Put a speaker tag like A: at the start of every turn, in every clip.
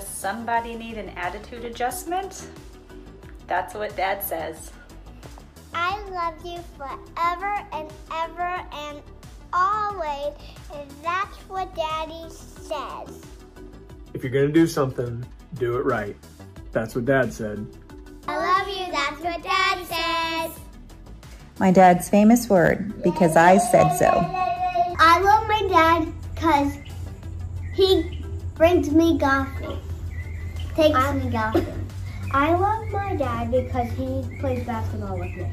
A: Does somebody need an attitude adjustment? That's what Dad says.
B: I love you forever and ever and always, and that's what Daddy says.
C: If you're going to do something, do it right. That's what Dad said.
B: I love you, that's what Dad says.
D: My dad's famous word, because I said so.
B: I love my dad because he brings me golfing, takes me golfing. I love my dad because he plays basketball with me.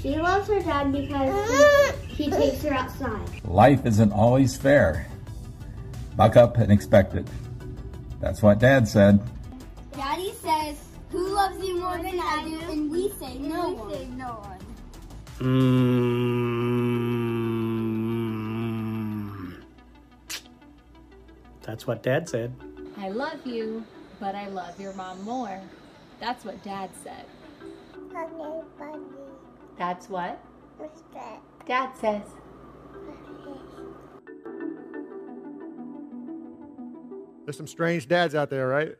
B: She loves her dad because he, he takes her outside.
E: Life isn't always fair. Buck up and expect it. That's what Dad said.
B: Daddy says, "Who loves you more than I do?" And we say, "No one." Say no one.
C: Mm. That's what Dad said.
F: I love you, but I love your mom more. That's what Dad said.
B: Okay, buddy.
F: That's what
B: What's that?
F: Dad says.
G: There's some strange dads out there, right?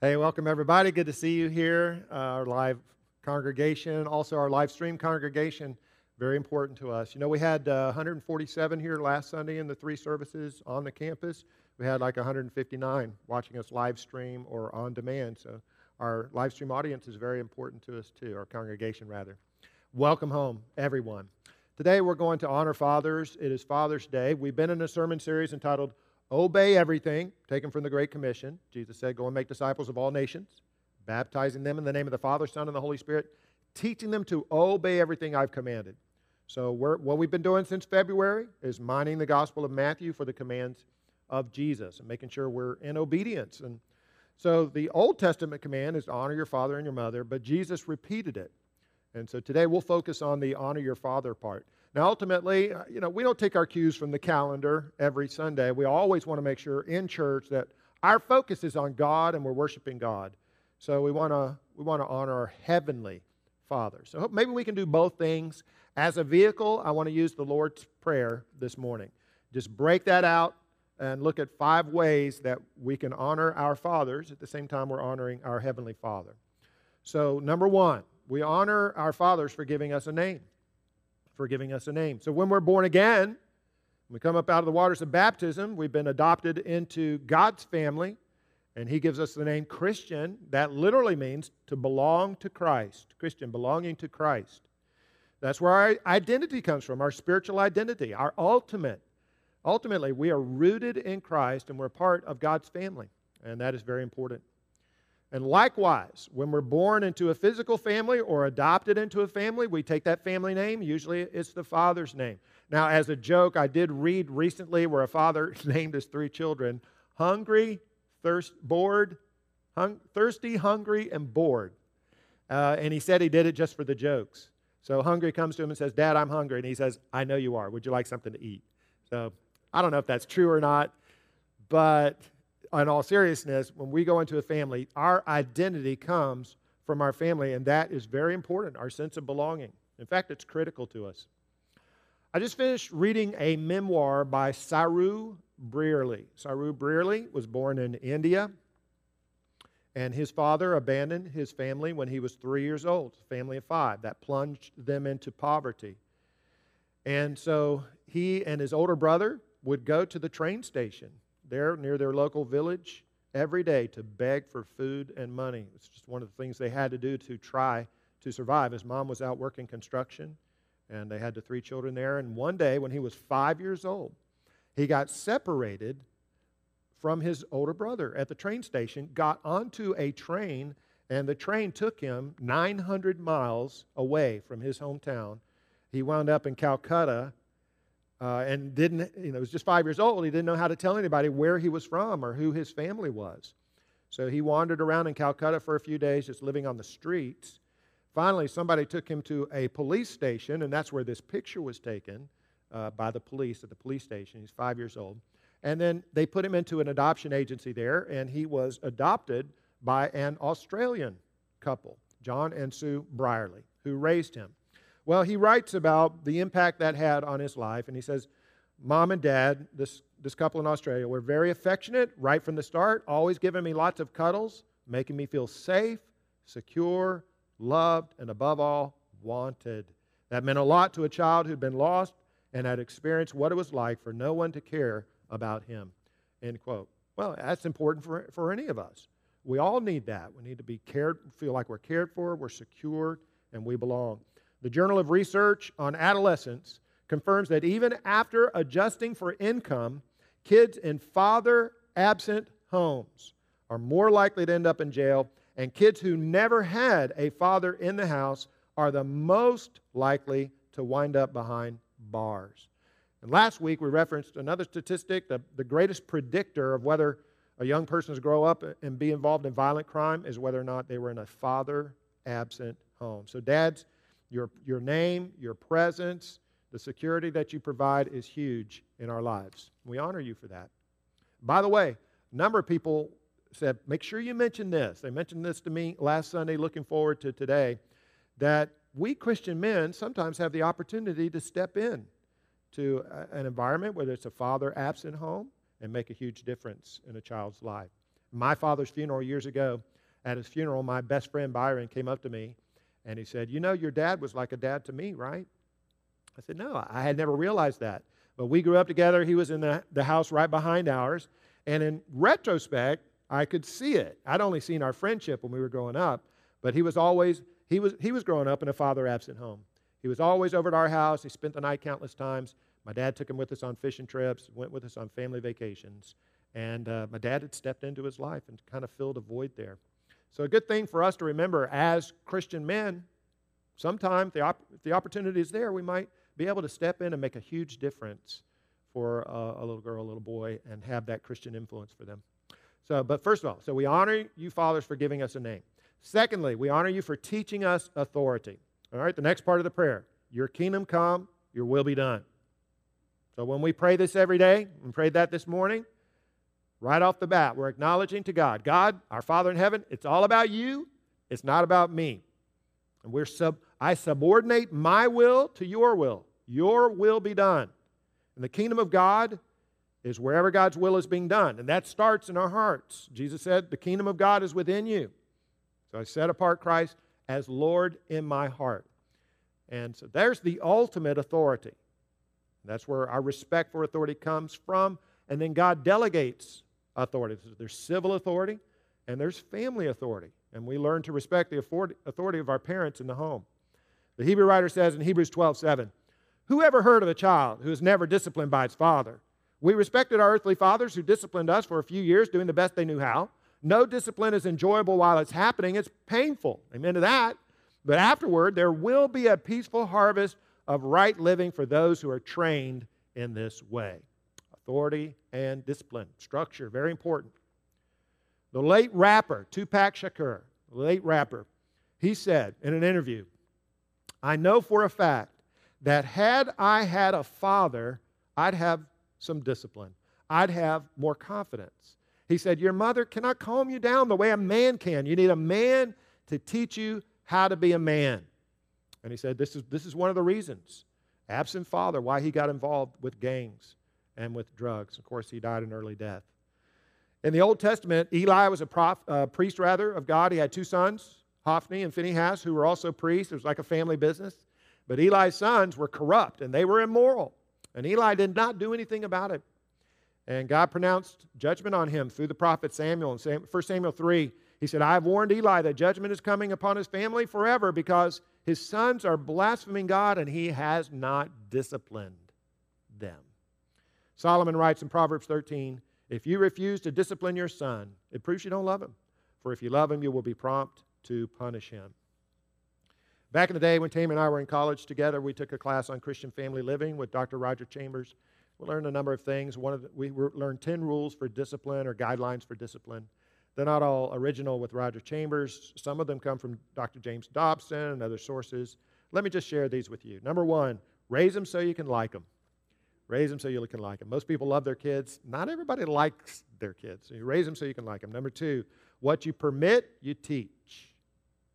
G: Hey, welcome everybody. Good to see you here. Uh, our live congregation, also our live stream congregation, very important to us. You know, we had uh, 147 here last Sunday in the three services on the campus. We had like 159 watching us live stream or on demand. So our live stream audience is very important to us too, our congregation rather. Welcome home, everyone. Today we're going to honor fathers. It is Father's Day. We've been in a sermon series entitled Obey Everything, taken from the Great Commission. Jesus said, Go and make disciples of all nations, baptizing them in the name of the Father, Son, and the Holy Spirit, teaching them to obey everything I've commanded. So, what we've been doing since February is mining the Gospel of Matthew for the commands of Jesus and making sure we're in obedience. And so, the Old Testament command is to honor your father and your mother, but Jesus repeated it. And so, today we'll focus on the honor your father part. Now, ultimately, uh, you know, we don't take our cues from the calendar every Sunday. We always want to make sure in church that our focus is on God and we're worshiping God. So we want to we want to honor our heavenly Father. So maybe we can do both things. As a vehicle, I want to use the Lord's Prayer this morning. Just break that out and look at five ways that we can honor our fathers at the same time we're honoring our heavenly Father. So, number one, we honor our fathers for giving us a name for giving us a name. So when we're born again, we come up out of the waters of baptism, we've been adopted into God's family, and He gives us the name Christian. That literally means to belong to Christ. Christian, belonging to Christ. That's where our identity comes from, our spiritual identity, our ultimate. Ultimately, we are rooted in Christ and we're part of God's family, and that is very important. And likewise, when we're born into a physical family or adopted into a family, we take that family name. Usually it's the father's name. Now, as a joke, I did read recently where a father named his three children hungry, thirst, bored, hung, thirsty, hungry, and bored. Uh, and he said he did it just for the jokes. So Hungry comes to him and says, Dad, I'm hungry. And he says, I know you are. Would you like something to eat? So I don't know if that's true or not, but in all seriousness, when we go into a family, our identity comes from our family, and that is very important, our sense of belonging. In fact, it's critical to us. I just finished reading a memoir by Saroo Brierley. Saroo Brierley was born in India, and his father abandoned his family when he was three years old, family of five. That plunged them into poverty. And so he and his older brother would go to the train station there near their local village every day to beg for food and money. It's just one of the things they had to do to try to survive. His mom was out working construction, and they had the three children there. And one day, when he was five years old, he got separated from his older brother at the train station, got onto a train, and the train took him 900 miles away from his hometown. He wound up in Calcutta uh, and didn't, you know, was just five years old. He didn't know how to tell anybody where he was from or who his family was. So he wandered around in Calcutta for a few days, just living on the streets. Finally, somebody took him to a police station, and that's where this picture was taken uh, by the police at the police station. He's five years old. And then they put him into an adoption agency there, and he was adopted by an Australian couple, John and Sue Brierley, who raised him. Well, he writes about the impact that had on his life, and he says, mom and dad, this, this couple in Australia, were very affectionate right from the start, always giving me lots of cuddles, making me feel safe, secure, loved, and above all, wanted. That meant a lot to a child who'd been lost and had experienced what it was like for no one to care about him. End quote. Well, that's important for, for any of us. We all need that. We need to be cared, feel like we're cared for, we're secure, and we belong. The Journal of Research on Adolescence confirms that even after adjusting for income, kids in father absent homes are more likely to end up in jail, and kids who never had a father in the house are the most likely to wind up behind bars. And last week we referenced another statistic the, the greatest predictor of whether a young person is grow up and be involved in violent crime is whether or not they were in a father absent home. So, dads, your, your name, your presence, the security that you provide is huge in our lives. We honor you for that. By the way, a number of people said, make sure you mention this. They mentioned this to me last Sunday, looking forward to today, that we Christian men sometimes have the opportunity to step in to an environment, whether it's a father absent home, and make a huge difference in a child's life. My father's funeral years ago, at his funeral, my best friend Byron came up to me and he said, You know, your dad was like a dad to me, right? I said, No, I had never realized that. But we grew up together. He was in the, the house right behind ours. And in retrospect, I could see it. I'd only seen our friendship when we were growing up, but he was always, he was, he was growing up in a father absent home. He was always over at our house. He spent the night countless times. My dad took him with us on fishing trips, went with us on family vacations. And uh, my dad had stepped into his life and kind of filled a void there. So, a good thing for us to remember as Christian men, sometimes the op- if the opportunity is there, we might be able to step in and make a huge difference for uh, a little girl, a little boy, and have that Christian influence for them. So, but first of all, so we honor you, fathers, for giving us a name. Secondly, we honor you for teaching us authority. All right, the next part of the prayer Your kingdom come, your will be done. So when we pray this every day, and prayed that this morning, right off the bat, we're acknowledging to God, God, our Father in heaven, it's all about you, it's not about me. And we're sub, I subordinate my will to your will. Your will be done. And the kingdom of God is wherever God's will is being done. And that starts in our hearts. Jesus said, The kingdom of God is within you. So I set apart Christ as Lord in my heart. And so there's the ultimate authority. That's where our respect for authority comes from. And then God delegates authority. There's civil authority and there's family authority. And we learn to respect the authority of our parents in the home. The Hebrew writer says in Hebrews 12 7, Who ever heard of a child who is never disciplined by its father? We respected our earthly fathers who disciplined us for a few years, doing the best they knew how. No discipline is enjoyable while it's happening, it's painful. Amen to that. But afterward, there will be a peaceful harvest of right living for those who are trained in this way. Authority and discipline, structure, very important. The late rapper, Tupac Shakur, late rapper, he said in an interview, I know for a fact that had I had a father, I'd have some discipline. I'd have more confidence. He said, Your mother cannot calm you down the way a man can. You need a man to teach you how to be a man. And he said, This is, this is one of the reasons, absent father, why he got involved with gangs and with drugs. Of course, he died an early death. In the Old Testament, Eli was a prof, uh, priest, rather, of God. He had two sons, Hophni and Phinehas, who were also priests. It was like a family business. But Eli's sons were corrupt and they were immoral. And Eli did not do anything about it. And God pronounced judgment on him through the prophet Samuel. In 1 Samuel 3, he said, I have warned Eli that judgment is coming upon his family forever because his sons are blaspheming God and he has not disciplined them. Solomon writes in Proverbs 13 If you refuse to discipline your son, it proves you don't love him. For if you love him, you will be prompt to punish him. Back in the day when Tammy and I were in college together, we took a class on Christian family living with Dr. Roger Chambers. We learned a number of things. One of the, we learned 10 rules for discipline or guidelines for discipline. They're not all original with Roger Chambers. Some of them come from Dr. James Dobson and other sources. Let me just share these with you. Number one, raise them so you can like them. Raise them so you can like them. Most people love their kids. Not everybody likes their kids. You raise them so you can like them. Number two, what you permit, you teach.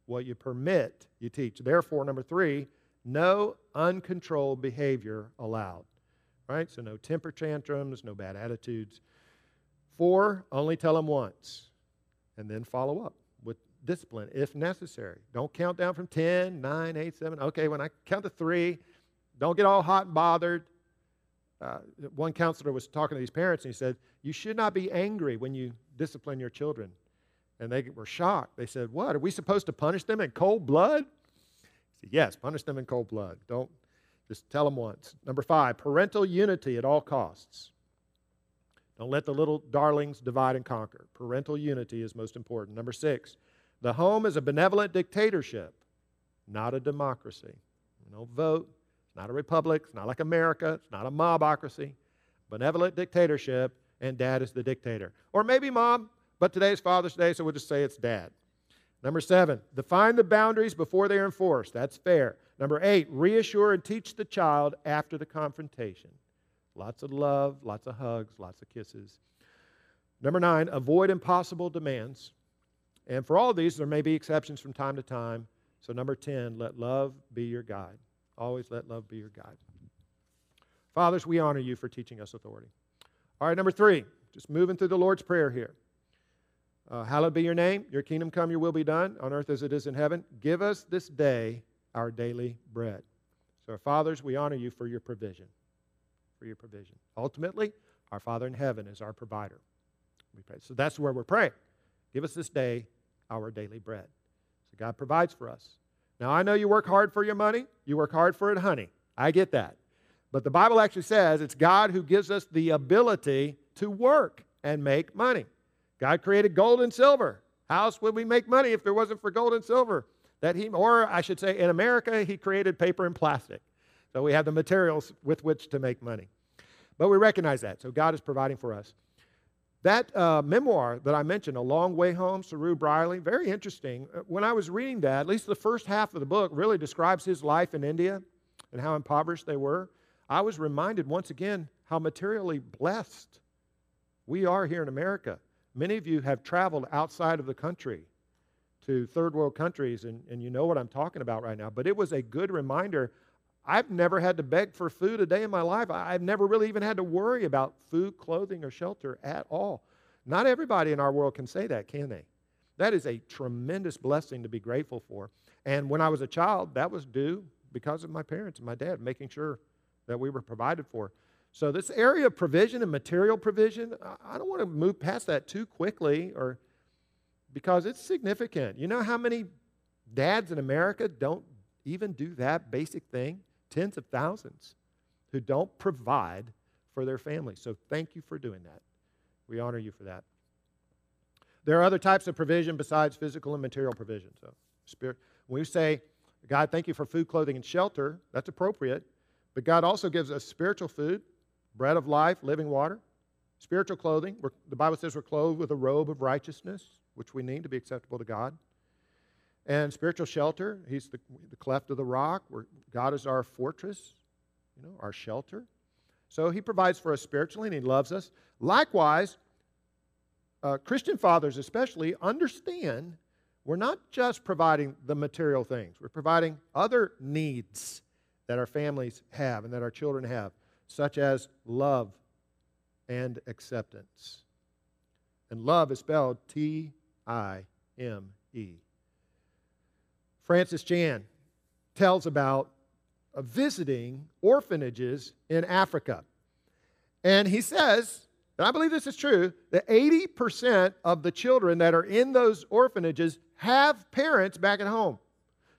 G: What you permit, you teach. Therefore, number three, no uncontrolled behavior allowed. right? So no temper tantrums, no bad attitudes. Four, only tell them once and then follow up with discipline if necessary. Don't count down from 10, 9, 8, 7. Okay, when I count to three, don't get all hot and bothered. Uh, one counselor was talking to these parents and he said, You should not be angry when you discipline your children. And they were shocked. They said, What? Are we supposed to punish them in cold blood? He said, Yes, punish them in cold blood. Don't just tell them once. Number five, parental unity at all costs. Don't let the little darlings divide and conquer. Parental unity is most important. Number six, the home is a benevolent dictatorship, not a democracy. No vote. It's not a republic. It's not like America. It's not a mobocracy. Benevolent dictatorship, and dad is the dictator. Or maybe mom, but today's Father's Day, so we'll just say it's dad. Number seven, define the boundaries before they are enforced. That's fair. Number eight, reassure and teach the child after the confrontation. Lots of love, lots of hugs, lots of kisses. Number nine, avoid impossible demands. And for all these, there may be exceptions from time to time. So, number 10, let love be your guide. Always let love be your guide. Fathers, we honor you for teaching us authority. All right, number three, just moving through the Lord's Prayer here. Uh, hallowed be your name, your kingdom come, your will be done on earth as it is in heaven. Give us this day our daily bread. So, our fathers, we honor you for your provision. For your provision. Ultimately, our Father in heaven is our provider. We pray. So that's where we're praying. Give us this day our daily bread. So God provides for us. Now, I know you work hard for your money, you work hard for it, honey. I get that. But the Bible actually says it's God who gives us the ability to work and make money. God created gold and silver. How else would we make money if there wasn't for gold and silver? That he, or I should say, in America, he created paper and plastic. So we have the materials with which to make money. But we recognize that. So God is providing for us. That uh, memoir that I mentioned, A Long Way Home, Saroo Brierley, very interesting. Uh, when I was reading that, at least the first half of the book really describes his life in India and how impoverished they were. I was reminded once again how materially blessed we are here in America. Many of you have traveled outside of the country to third world countries, and, and you know what I'm talking about right now. But it was a good reminder. I've never had to beg for food a day in my life. I've never really even had to worry about food, clothing, or shelter at all. Not everybody in our world can say that, can they? That is a tremendous blessing to be grateful for. And when I was a child, that was due because of my parents and my dad making sure that we were provided for. So, this area of provision and material provision, I don't want to move past that too quickly or because it's significant. You know how many dads in America don't even do that basic thing? Tens of thousands who don't provide for their families. So, thank you for doing that. We honor you for that. There are other types of provision besides physical and material provision. So, spirit, when we say, God, thank you for food, clothing, and shelter, that's appropriate. But God also gives us spiritual food, bread of life, living water, spiritual clothing. We're, the Bible says we're clothed with a robe of righteousness, which we need to be acceptable to God. And spiritual shelter, He's the, the cleft of the rock, where God is our fortress, you know, our shelter. So He provides for us spiritually, and He loves us. Likewise, uh, Christian fathers especially understand we're not just providing the material things, we're providing other needs that our families have and that our children have such as love and acceptance. And love is spelled T I M E. Francis Chan tells about uh, visiting orphanages in Africa. And he says, and I believe this is true, that 80% of the children that are in those orphanages have parents back at home.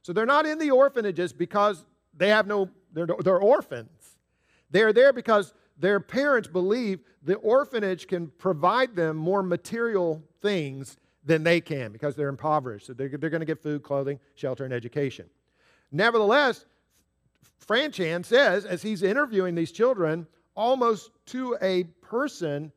G: So they're not in the orphanages because they have no, they're, they're orphans. They're there because their parents believe the orphanage can provide them more material things than they can because they're impoverished. So they're, they're going to get food, clothing, shelter, and education. Nevertheless, Franchan says, as he's interviewing these children, almost to a person,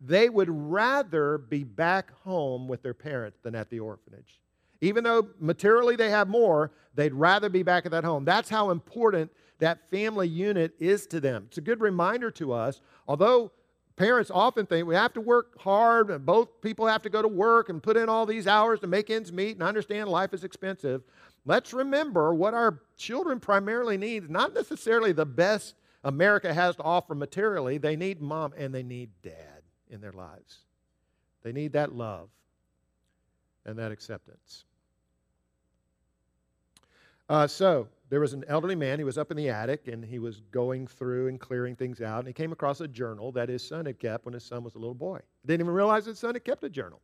G: they would rather be back home with their parents than at the orphanage. Even though materially they have more, they'd rather be back at that home. That's how important that family unit is to them. It's a good reminder to us, although parents often think we have to work hard and both people have to go to work and put in all these hours to make ends meet and understand life is expensive. Let's remember what our children primarily need, not necessarily the best America has to offer materially, they need mom and they need dad in their lives. They need that love and that acceptance. Uh, so, there was an elderly man. He was up in the attic and he was going through and clearing things out. And he came across a journal that his son had kept when his son was a little boy. Didn't even realize his son had kept a journal.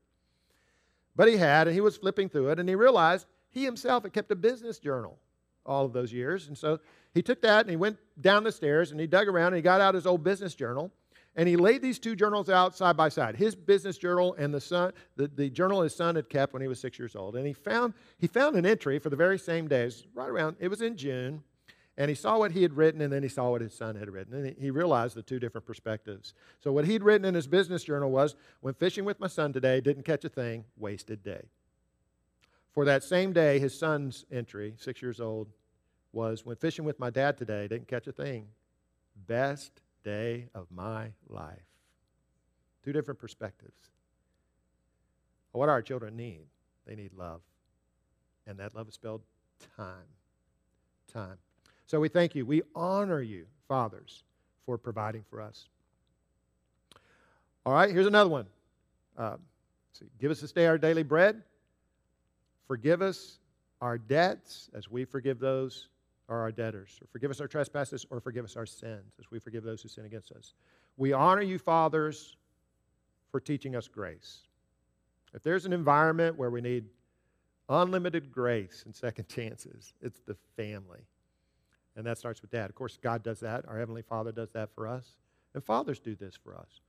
G: But he had, and he was flipping through it, and he realized he himself had kept a business journal all of those years. And so he took that and he went down the stairs and he dug around and he got out his old business journal and he laid these two journals out side by side his business journal and the, son, the, the journal his son had kept when he was six years old. And he found, he found an entry for the very same days, right around, it was in June. And he saw what he had written, and then he saw what his son had written. And he realized the two different perspectives. So, what he'd written in his business journal was When fishing with my son today, didn't catch a thing, wasted day. For that same day, his son's entry, six years old, was When fishing with my dad today, didn't catch a thing, best day of my life. Two different perspectives. What our children need, they need love. And that love is spelled time. Time. So we thank you. We honor you, fathers, for providing for us. All right, here's another one. Uh, see, give us this day our daily bread. Forgive us our debts as we forgive those are our debtors, or forgive us our trespasses, or forgive us our sins as we forgive those who sin against us. We honor you, fathers, for teaching us grace. If there's an environment where we need unlimited grace and second chances, it's the family. And that starts with dad. Of course, God does that. Our Heavenly Father does that for us. And fathers do this for us.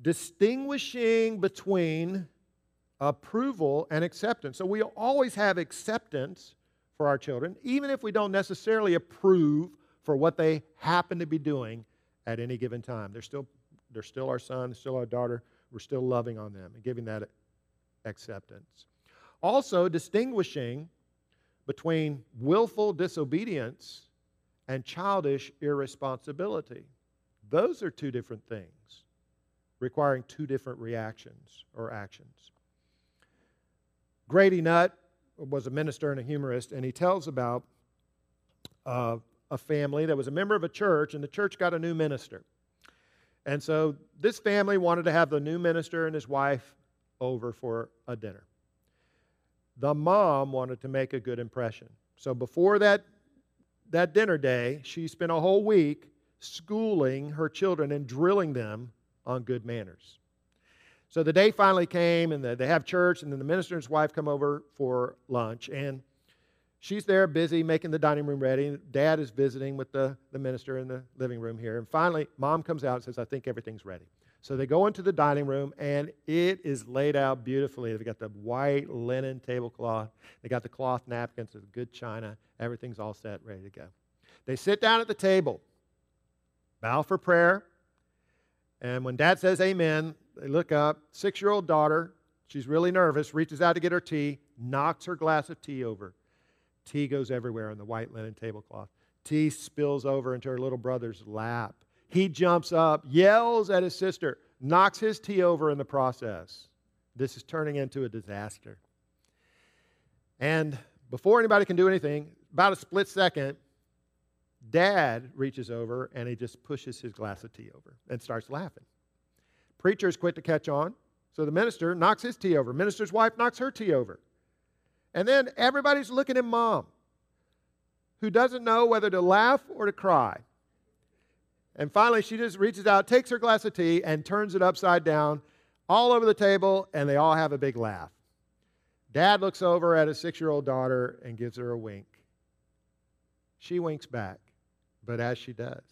G: Distinguishing between approval and acceptance. So we always have acceptance for our children, even if we don't necessarily approve for what they happen to be doing at any given time. They're still, they're still our son, still our daughter. We're still loving on them and giving that acceptance. Also, distinguishing between willful disobedience and childish irresponsibility. Those are two different things, requiring two different reactions or actions. Grady Nutt was a minister and a humorist, and he tells about uh, a family that was a member of a church, and the church got a new minister. And so this family wanted to have the new minister and his wife over for a dinner. The mom wanted to make a good impression. So before that, that dinner day, she spent a whole week schooling her children and drilling them on good manners. So the day finally came, and they have church, and then the minister's wife come over for lunch, and she's there busy making the dining room ready. Dad is visiting with the, the minister in the living room here. And finally, mom comes out and says, I think everything's ready. So they go into the dining room, and it is laid out beautifully. They've got the white linen tablecloth, they got the cloth napkins, the good china. Everything's all set, ready to go. They sit down at the table, bow for prayer, and when dad says amen, they look up. Six year old daughter, she's really nervous, reaches out to get her tea, knocks her glass of tea over. Tea goes everywhere on the white linen tablecloth. Tea spills over into her little brother's lap. He jumps up, yells at his sister, knocks his tea over in the process. This is turning into a disaster. And before anybody can do anything, about a split second, dad reaches over and he just pushes his glass of tea over and starts laughing. Preacher's quit to catch on. So the minister knocks his tea over. Minister's wife knocks her tea over. And then everybody's looking at mom, who doesn't know whether to laugh or to cry. And finally, she just reaches out, takes her glass of tea, and turns it upside down all over the table, and they all have a big laugh. Dad looks over at his six year old daughter and gives her a wink. She winks back, but as she does,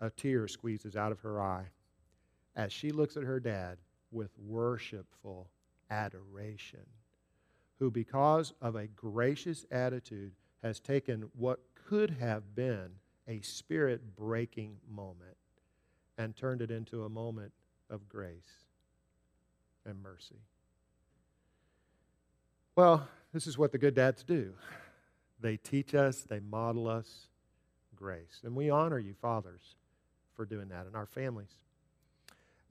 G: a tear squeezes out of her eye as she looks at her dad with worshipful adoration, who, because of a gracious attitude, has taken what could have been a spirit breaking moment and turned it into a moment of grace and mercy. Well, this is what the good dads do they teach us, they model us grace. And we honor you, fathers, for doing that in our families.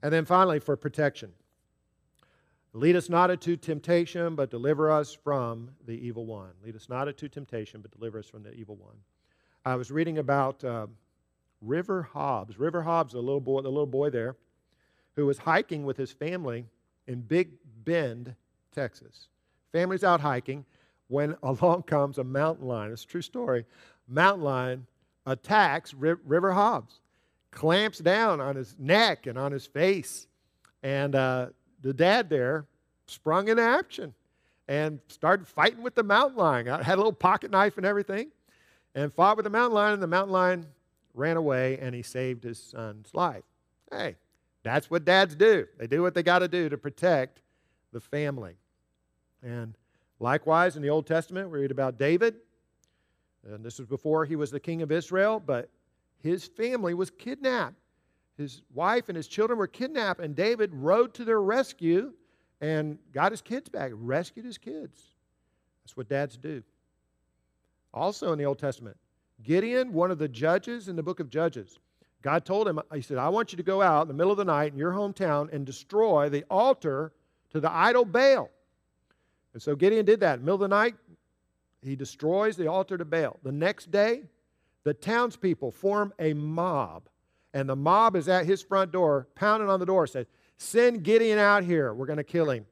G: And then finally, for protection. Lead us not into temptation, but deliver us from the evil one. Lead us not into temptation, but deliver us from the evil one. I was reading about uh, River Hobbs. River Hobbs, the little boy, the little boy there, who was hiking with his family in Big Bend, Texas. Family's out hiking when along comes a mountain lion. It's a true story. Mountain lion attacks River Hobbs, clamps down on his neck and on his face. And uh, the dad there sprung into action and started fighting with the mountain lion. I Had a little pocket knife and everything, and fought with the mountain lion. And the mountain lion ran away, and he saved his son's life. Hey, that's what dads do. They do what they got to do to protect the family. And likewise, in the Old Testament, we read about David. And this was before he was the king of Israel, but his family was kidnapped. His wife and his children were kidnapped, and David rode to their rescue and got his kids back, rescued his kids. That's what dads do. Also in the Old Testament, Gideon, one of the judges in the book of Judges, God told him, He said, I want you to go out in the middle of the night in your hometown and destroy the altar to the idol Baal. And so Gideon did that. In the middle of the night, he destroys the altar to Baal. The next day, the townspeople form a mob. And the mob is at his front door, pounding on the door, said, Send Gideon out here. We're going to kill him.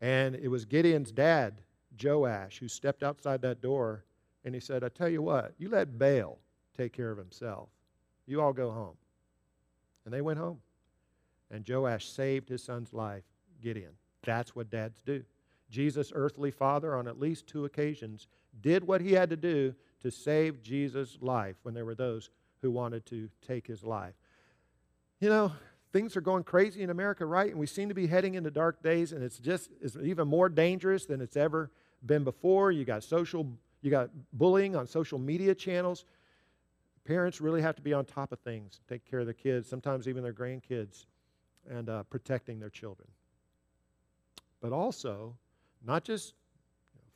G: And it was Gideon's dad, Joash, who stepped outside that door and he said, I tell you what, you let Baal take care of himself. You all go home. And they went home. And Joash saved his son's life, Gideon. That's what dads do. Jesus' earthly father, on at least two occasions, did what he had to do to save Jesus' life when there were those who wanted to take his life. You know, things are going crazy in America, right? And we seem to be heading into dark days, and it's just it's even more dangerous than it's ever been before. You got social, you got bullying on social media channels. Parents really have to be on top of things, take care of their kids, sometimes even their grandkids, and uh, protecting their children. But also, not just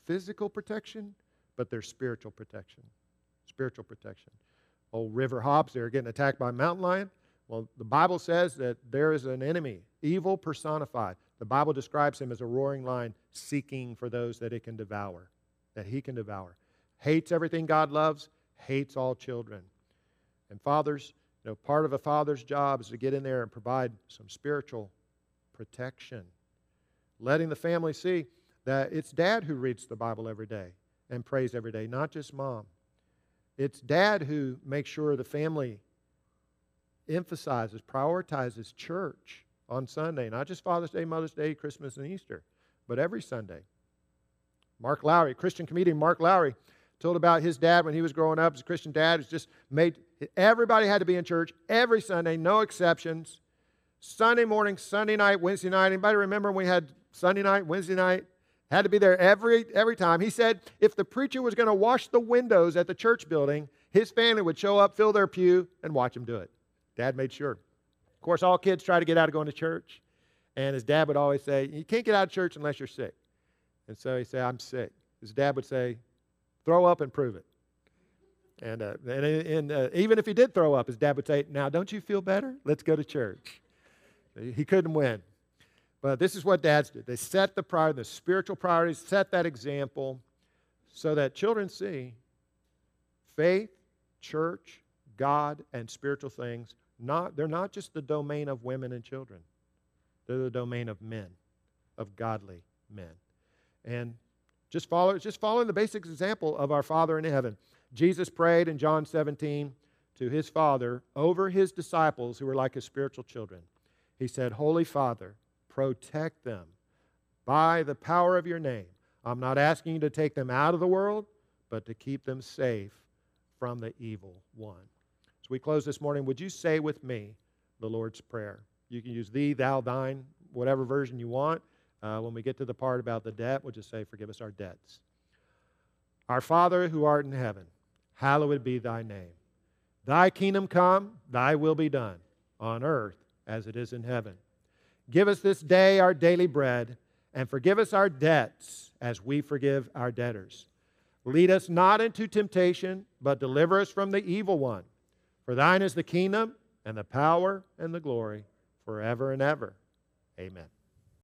G: physical protection, but there's spiritual protection. Spiritual protection. Old River Hobbs, they're getting attacked by a mountain lion. Well, the Bible says that there is an enemy, evil personified. The Bible describes him as a roaring lion seeking for those that it can devour, that he can devour. Hates everything God loves, hates all children. And fathers, you know, part of a father's job is to get in there and provide some spiritual protection. Letting the family see that it's dad who reads the Bible every day and prays every day, not just mom. It's dad who makes sure the family emphasizes, prioritizes church on Sunday, not just Father's Day, Mother's Day, Christmas, and Easter, but every Sunday. Mark Lowry, Christian comedian Mark Lowry, told about his dad when he was growing up. His Christian dad has just made everybody had to be in church every Sunday, no exceptions. Sunday morning, Sunday night, Wednesday night. Anybody remember when we had Sunday night, Wednesday night? Had to be there every every time. He said if the preacher was going to wash the windows at the church building, his family would show up, fill their pew, and watch him do it. Dad made sure. Of course, all kids try to get out of going to church. And his dad would always say, You can't get out of church unless you're sick. And so he'd say, I'm sick. His dad would say, Throw up and prove it. And, uh, and, and uh, even if he did throw up, his dad would say, Now, don't you feel better? Let's go to church. He couldn't win. But this is what dads do they set the priority, the spiritual priorities, set that example so that children see faith, church, God, and spiritual things not, they're not just the domain of women and children, they're the domain of men, of godly men. And just follow, just following the basic example of our Father in heaven. Jesus prayed in John 17 to his Father over his disciples who were like his spiritual children. He said, Holy Father, protect them by the power of your name. I'm not asking you to take them out of the world, but to keep them safe from the evil one. As we close this morning, would you say with me the Lord's Prayer? You can use thee, thou, thine, whatever version you want. Uh, when we get to the part about the debt, we'll just say, Forgive us our debts. Our Father who art in heaven, hallowed be thy name. Thy kingdom come, thy will be done, on earth as it is in heaven. Give us this day our daily bread, and forgive us our debts as we forgive our debtors. Lead us not into temptation, but deliver us from the evil one. For thine is the kingdom and the power and the glory forever and ever. Amen.